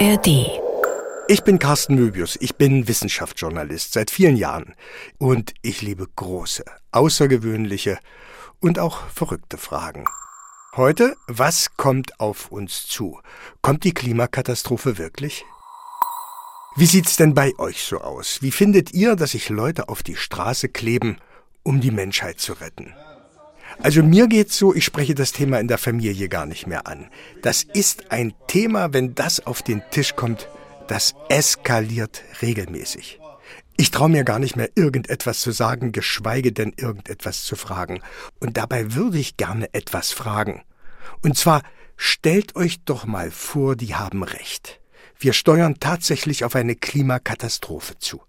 ARD. Ich bin Carsten Möbius, ich bin Wissenschaftsjournalist seit vielen Jahren und ich liebe große, außergewöhnliche und auch verrückte Fragen. Heute, was kommt auf uns zu? Kommt die Klimakatastrophe wirklich? Wie sieht's denn bei euch so aus? Wie findet ihr, dass sich Leute auf die Straße kleben, um die Menschheit zu retten? Also mir geht's so, ich spreche das Thema in der Familie gar nicht mehr an. Das ist ein Thema, wenn das auf den Tisch kommt, das eskaliert regelmäßig. Ich traue mir gar nicht mehr irgendetwas zu sagen, geschweige denn irgendetwas zu fragen. Und dabei würde ich gerne etwas fragen. Und zwar, stellt euch doch mal vor, die haben recht. Wir steuern tatsächlich auf eine Klimakatastrophe zu.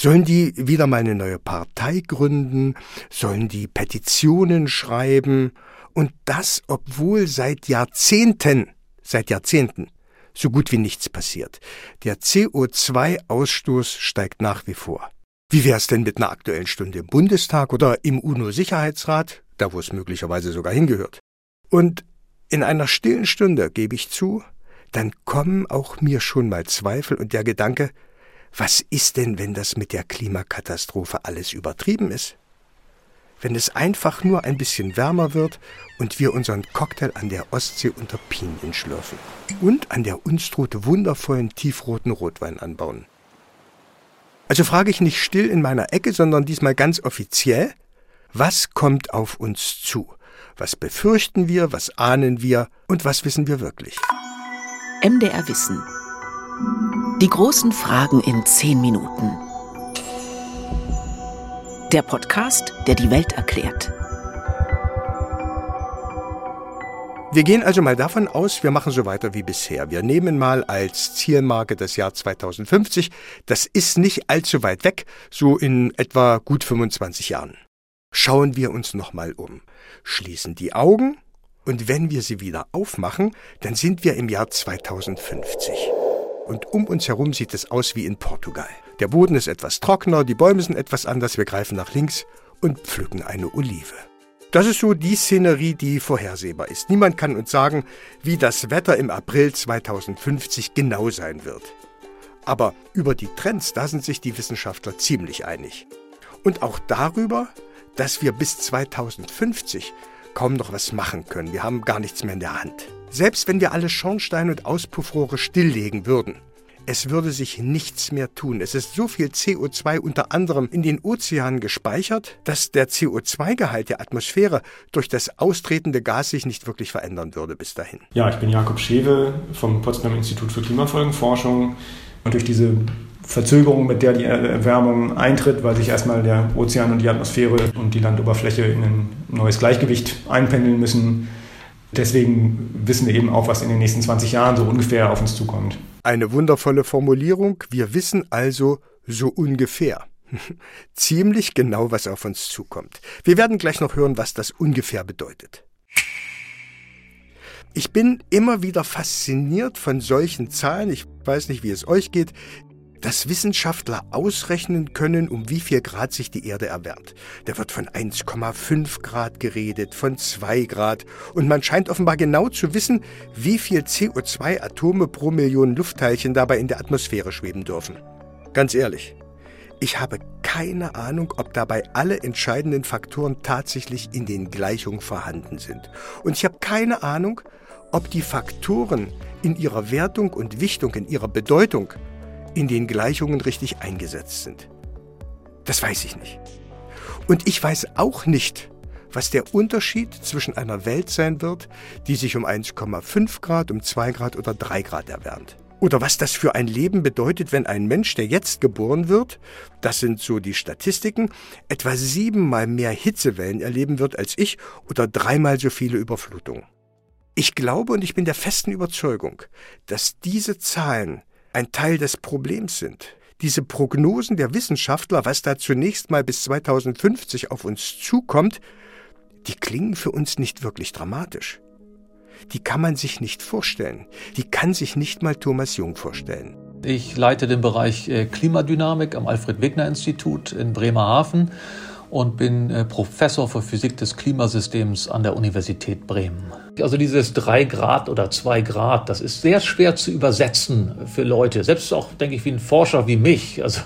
Sollen die wieder mal eine neue Partei gründen? Sollen die Petitionen schreiben? Und das, obwohl seit Jahrzehnten, seit Jahrzehnten, so gut wie nichts passiert. Der CO2-Ausstoß steigt nach wie vor. Wie wäre es denn mit einer aktuellen Stunde im Bundestag oder im UNO-Sicherheitsrat, da wo es möglicherweise sogar hingehört? Und in einer stillen Stunde, gebe ich zu, dann kommen auch mir schon mal Zweifel und der Gedanke, was ist denn, wenn das mit der Klimakatastrophe alles übertrieben ist? Wenn es einfach nur ein bisschen wärmer wird und wir unseren Cocktail an der Ostsee unter Pinien schlürfen und an der Unstrute wundervollen tiefroten Rotwein anbauen. Also frage ich nicht still in meiner Ecke, sondern diesmal ganz offiziell, was kommt auf uns zu? Was befürchten wir, was ahnen wir und was wissen wir wirklich? MDR Wissen die großen Fragen in zehn Minuten. Der Podcast, der die Welt erklärt. Wir gehen also mal davon aus, wir machen so weiter wie bisher. Wir nehmen mal als Zielmarke das Jahr 2050. Das ist nicht allzu weit weg, so in etwa gut 25 Jahren. Schauen wir uns nochmal um. Schließen die Augen und wenn wir sie wieder aufmachen, dann sind wir im Jahr 2050 und um uns herum sieht es aus wie in Portugal. Der Boden ist etwas trockener, die Bäume sind etwas anders, wir greifen nach links und pflücken eine Olive. Das ist so die Szenerie, die vorhersehbar ist. Niemand kann uns sagen, wie das Wetter im April 2050 genau sein wird. Aber über die Trends, da sind sich die Wissenschaftler ziemlich einig. Und auch darüber, dass wir bis 2050 kaum noch was machen können. Wir haben gar nichts mehr in der Hand. Selbst wenn wir alle Schornsteine und Auspuffrohre stilllegen würden, es würde sich nichts mehr tun. Es ist so viel CO2 unter anderem in den Ozeanen gespeichert, dass der CO2-Gehalt der Atmosphäre durch das austretende Gas sich nicht wirklich verändern würde bis dahin. Ja, ich bin Jakob Schewe vom Potsdam Institut für Klimafolgenforschung. Und durch diese Verzögerung, mit der die Erwärmung eintritt, weil sich erstmal der Ozean und die Atmosphäre und die Landoberfläche in ein neues Gleichgewicht einpendeln müssen, Deswegen wissen wir eben auch, was in den nächsten 20 Jahren so ungefähr auf uns zukommt. Eine wundervolle Formulierung. Wir wissen also so ungefähr. Ziemlich genau, was auf uns zukommt. Wir werden gleich noch hören, was das ungefähr bedeutet. Ich bin immer wieder fasziniert von solchen Zahlen. Ich weiß nicht, wie es euch geht dass Wissenschaftler ausrechnen können, um wie viel Grad sich die Erde erwärmt. Da wird von 1,5 Grad geredet, von 2 Grad und man scheint offenbar genau zu wissen, wie viel CO2-Atome pro Million Luftteilchen dabei in der Atmosphäre schweben dürfen. Ganz ehrlich, ich habe keine Ahnung, ob dabei alle entscheidenden Faktoren tatsächlich in den Gleichungen vorhanden sind. Und ich habe keine Ahnung, ob die Faktoren in ihrer Wertung und Wichtung, in ihrer Bedeutung in den Gleichungen richtig eingesetzt sind. Das weiß ich nicht. Und ich weiß auch nicht, was der Unterschied zwischen einer Welt sein wird, die sich um 1,5 Grad, um 2 Grad oder 3 Grad erwärmt. Oder was das für ein Leben bedeutet, wenn ein Mensch, der jetzt geboren wird, das sind so die Statistiken, etwa siebenmal mehr Hitzewellen erleben wird als ich oder dreimal so viele Überflutungen. Ich glaube und ich bin der festen Überzeugung, dass diese Zahlen ein Teil des Problems sind. Diese Prognosen der Wissenschaftler, was da zunächst mal bis 2050 auf uns zukommt, die klingen für uns nicht wirklich dramatisch. Die kann man sich nicht vorstellen. Die kann sich nicht mal Thomas Jung vorstellen. Ich leite den Bereich äh, Klimadynamik am Alfred-Wegener-Institut in Bremerhaven und bin äh, Professor für Physik des Klimasystems an der Universität Bremen. Also dieses drei Grad oder zwei Grad, das ist sehr schwer zu übersetzen für Leute. Selbst auch, denke ich, wie ein Forscher wie mich. Also,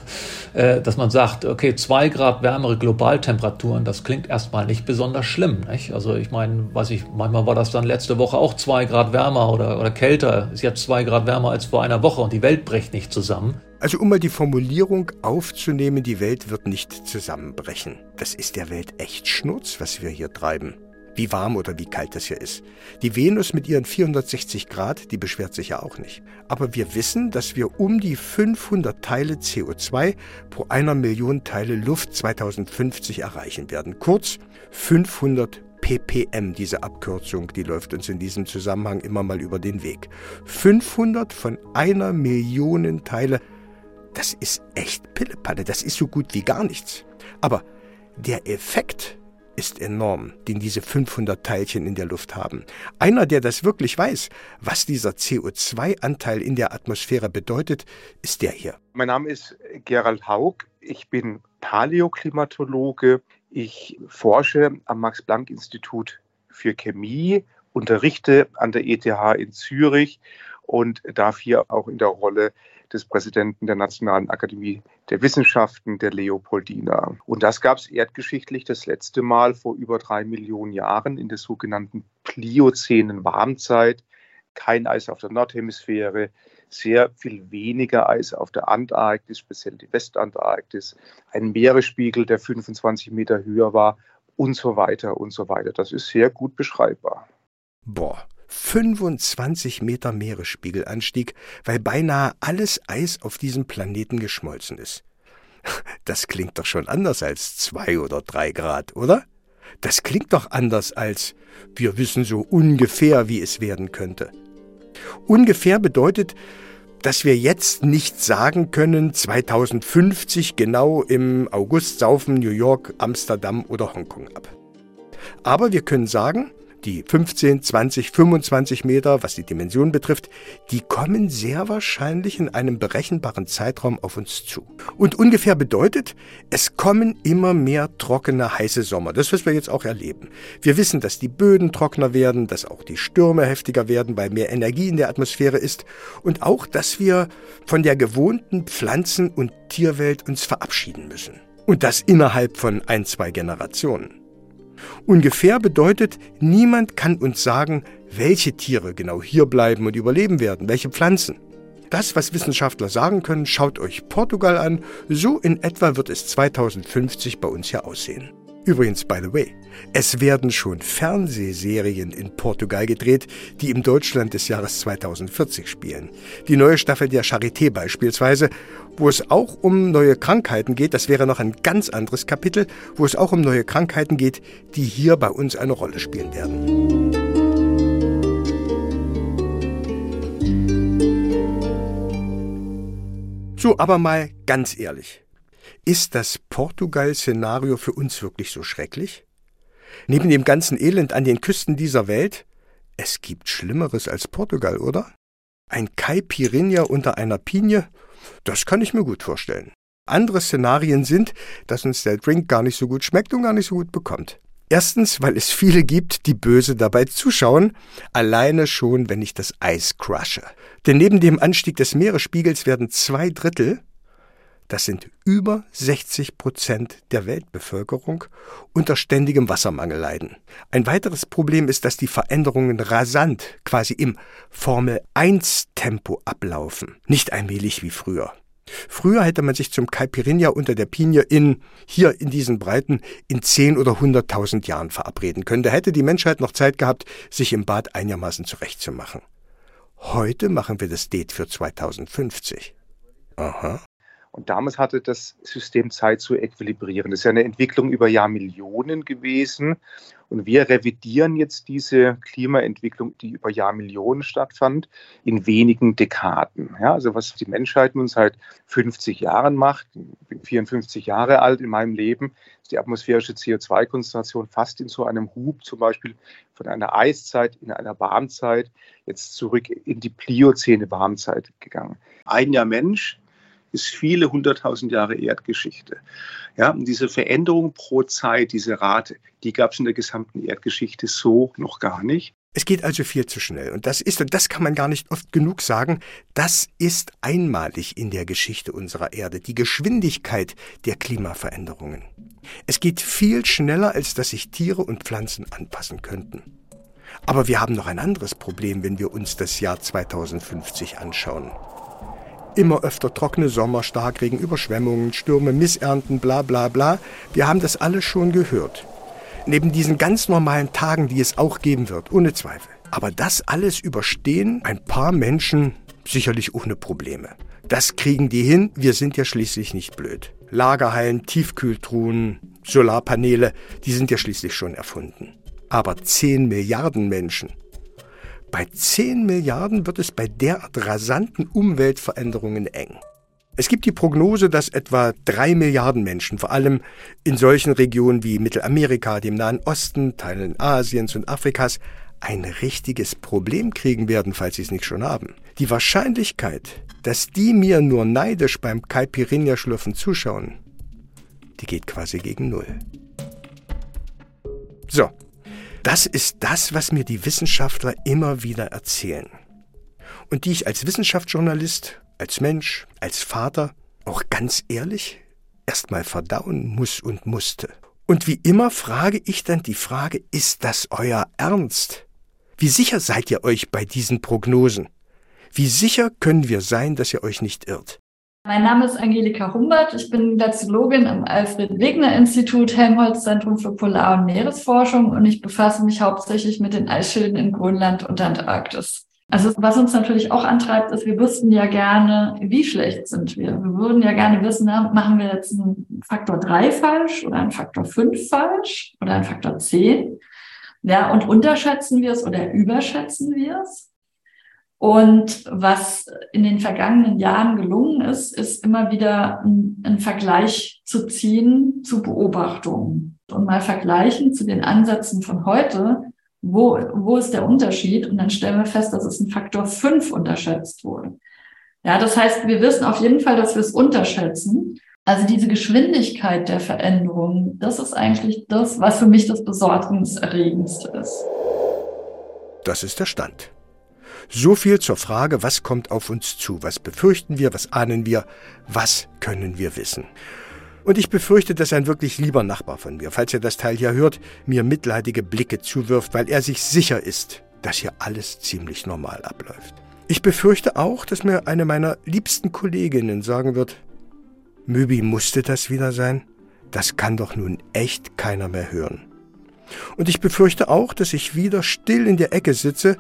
äh, dass man sagt, okay, zwei Grad wärmere Globaltemperaturen, das klingt erstmal nicht besonders schlimm. Nicht? Also ich meine, weiß ich, manchmal war das dann letzte Woche auch zwei Grad wärmer oder, oder kälter. Ist jetzt zwei Grad wärmer als vor einer Woche und die Welt bricht nicht zusammen. Also um mal die Formulierung aufzunehmen, die Welt wird nicht zusammenbrechen. Das ist der Welt echt Schnurz, was wir hier treiben wie warm oder wie kalt das hier ist. Die Venus mit ihren 460 Grad, die beschwert sich ja auch nicht. Aber wir wissen, dass wir um die 500 Teile CO2 pro einer Million Teile Luft 2050 erreichen werden. Kurz 500 ppm, diese Abkürzung, die läuft uns in diesem Zusammenhang immer mal über den Weg. 500 von einer Million Teile, das ist echt Pillepalle, das ist so gut wie gar nichts. Aber der Effekt, ist enorm, den diese 500 Teilchen in der Luft haben. Einer, der das wirklich weiß, was dieser CO2-Anteil in der Atmosphäre bedeutet, ist der hier. Mein Name ist Gerald Haug. Ich bin Paläoklimatologe. Ich forsche am Max-Planck-Institut für Chemie, unterrichte an der ETH in Zürich und darf hier auch in der Rolle des Präsidenten der Nationalen Akademie der Wissenschaften, der Leopoldina. Und das gab es erdgeschichtlich das letzte Mal vor über drei Millionen Jahren in der sogenannten Pliozänen Warmzeit. Kein Eis auf der Nordhemisphäre, sehr viel weniger Eis auf der Antarktis, speziell die Westantarktis, ein Meeresspiegel, der 25 Meter höher war und so weiter und so weiter. Das ist sehr gut beschreibbar. Boah, 25 Meter Meeresspiegelanstieg, weil beinahe alles Eis auf diesem Planeten geschmolzen ist. Das klingt doch schon anders als zwei oder drei Grad, oder? Das klingt doch anders als wir wissen so ungefähr, wie es werden könnte. Ungefähr bedeutet, dass wir jetzt nicht sagen können, 2050 genau im August saufen New York, Amsterdam oder Hongkong ab. Aber wir können sagen, die 15, 20, 25 Meter, was die Dimension betrifft, die kommen sehr wahrscheinlich in einem berechenbaren Zeitraum auf uns zu. Und ungefähr bedeutet, es kommen immer mehr trockene, heiße Sommer. Das, was wir jetzt auch erleben. Wir wissen, dass die Böden trockener werden, dass auch die Stürme heftiger werden, weil mehr Energie in der Atmosphäre ist und auch, dass wir von der gewohnten Pflanzen- und Tierwelt uns verabschieden müssen. Und das innerhalb von ein, zwei Generationen. Ungefähr bedeutet, niemand kann uns sagen, welche Tiere genau hier bleiben und überleben werden, welche Pflanzen. Das, was Wissenschaftler sagen können, schaut euch Portugal an, so in etwa wird es 2050 bei uns hier aussehen. Übrigens, by the way, es werden schon Fernsehserien in Portugal gedreht, die im Deutschland des Jahres 2040 spielen. Die neue Staffel der Charité beispielsweise, wo es auch um neue Krankheiten geht, das wäre noch ein ganz anderes Kapitel, wo es auch um neue Krankheiten geht, die hier bei uns eine Rolle spielen werden. So, aber mal ganz ehrlich. Ist das Portugal-Szenario für uns wirklich so schrecklich? Neben dem ganzen Elend an den Küsten dieser Welt, es gibt Schlimmeres als Portugal, oder? Ein Caipirinha unter einer Pinie, das kann ich mir gut vorstellen. Andere Szenarien sind, dass uns der Drink gar nicht so gut schmeckt und gar nicht so gut bekommt. Erstens, weil es viele gibt, die böse dabei zuschauen, alleine schon, wenn ich das Eis crushe. Denn neben dem Anstieg des Meeresspiegels werden zwei Drittel, das sind über 60 Prozent der Weltbevölkerung, unter ständigem Wassermangel leiden. Ein weiteres Problem ist, dass die Veränderungen rasant, quasi im Formel-1-Tempo ablaufen, nicht allmählich wie früher. Früher hätte man sich zum Caipirinha unter der Pinie in, hier in diesen Breiten, in 10 oder 100.000 Jahren verabreden können. Da hätte die Menschheit noch Zeit gehabt, sich im Bad einigermaßen zurechtzumachen. Heute machen wir das Date für 2050. Aha. Und damals hatte das System Zeit zu equilibrieren. Das ist ja eine Entwicklung über Jahrmillionen gewesen. Und wir revidieren jetzt diese Klimaentwicklung, die über Jahrmillionen stattfand, in wenigen Dekaden. Ja, also was die Menschheit nun seit 50 Jahren macht, ich bin 54 Jahre alt in meinem Leben, ist die atmosphärische CO2-Konzentration fast in so einem Hub, zum Beispiel von einer Eiszeit in einer Warmzeit, jetzt zurück in die Pliozäne Warmzeit gegangen. Ein Jahr Mensch ist viele hunderttausend Jahre Erdgeschichte. Ja, und diese Veränderung pro Zeit, diese Rate, die gab es in der gesamten Erdgeschichte so noch gar nicht. Es geht also viel zu schnell. Und das ist, und das kann man gar nicht oft genug sagen, das ist einmalig in der Geschichte unserer Erde, die Geschwindigkeit der Klimaveränderungen. Es geht viel schneller, als dass sich Tiere und Pflanzen anpassen könnten. Aber wir haben noch ein anderes Problem, wenn wir uns das Jahr 2050 anschauen. Immer öfter trockene Sommer, Starkregen, Überschwemmungen, Stürme, Missernten, bla bla bla. Wir haben das alles schon gehört. Neben diesen ganz normalen Tagen, die es auch geben wird, ohne Zweifel. Aber das alles überstehen ein paar Menschen sicherlich ohne Probleme. Das kriegen die hin, wir sind ja schließlich nicht blöd. Lagerhallen, Tiefkühltruhen, Solarpaneele, die sind ja schließlich schon erfunden. Aber 10 Milliarden Menschen. Bei 10 Milliarden wird es bei derart rasanten Umweltveränderungen eng. Es gibt die Prognose, dass etwa drei Milliarden Menschen, vor allem in solchen Regionen wie Mittelamerika, dem Nahen Osten, Teilen Asiens und Afrikas, ein richtiges Problem kriegen werden, falls sie es nicht schon haben. Die Wahrscheinlichkeit, dass die mir nur neidisch beim Caipirinha-Schlürfen zuschauen, die geht quasi gegen Null. So, das ist das, was mir die Wissenschaftler immer wieder erzählen. Und die ich als Wissenschaftsjournalist, als Mensch, als Vater auch ganz ehrlich erstmal verdauen muss und musste. Und wie immer frage ich dann die Frage, ist das euer Ernst? Wie sicher seid ihr euch bei diesen Prognosen? Wie sicher können wir sein, dass ihr euch nicht irrt? Mein Name ist Angelika Humbert. Ich bin Glaziologin am Alfred-Wegener-Institut Helmholtz-Zentrum für Polar- und Meeresforschung und ich befasse mich hauptsächlich mit den Eisschilden in Grönland und Antarktis. Also was uns natürlich auch antreibt, ist, wir wüssten ja gerne, wie schlecht sind wir. Wir würden ja gerne wissen, machen wir jetzt einen Faktor drei falsch oder einen Faktor fünf falsch oder einen Faktor zehn. Ja, und unterschätzen wir es oder überschätzen wir es? Und was in den vergangenen Jahren gelungen ist, ist immer wieder einen Vergleich zu ziehen zu Beobachtungen und mal vergleichen zu den Ansätzen von heute. Wo, wo ist der Unterschied? Und dann stellen wir fest, dass es ein Faktor fünf unterschätzt wurde. Ja, das heißt, wir wissen auf jeden Fall, dass wir es unterschätzen. Also diese Geschwindigkeit der Veränderung, das ist eigentlich das, was für mich das Besorgniserregendste ist. Das ist der Stand. So viel zur Frage, was kommt auf uns zu, was befürchten wir, was ahnen wir, was können wir wissen. Und ich befürchte, dass ein wirklich lieber Nachbar von mir, falls er das Teil hier hört, mir mitleidige Blicke zuwirft, weil er sich sicher ist, dass hier alles ziemlich normal abläuft. Ich befürchte auch, dass mir eine meiner liebsten Kolleginnen sagen wird, Möbi, musste das wieder sein? Das kann doch nun echt keiner mehr hören. Und ich befürchte auch, dass ich wieder still in der Ecke sitze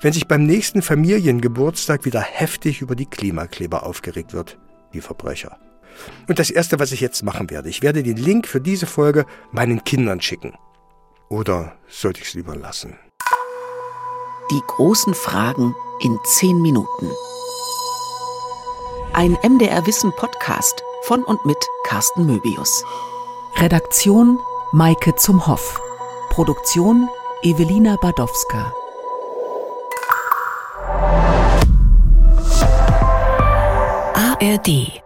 wenn sich beim nächsten Familiengeburtstag wieder heftig über die Klimakleber aufgeregt wird, die Verbrecher. Und das Erste, was ich jetzt machen werde, ich werde den Link für diese Folge meinen Kindern schicken. Oder sollte ich es lieber lassen? Die großen Fragen in zehn Minuten. Ein MDR Wissen Podcast von und mit Carsten Möbius. Redaktion Maike zum Hoff. Produktion Evelina Badowska. ARD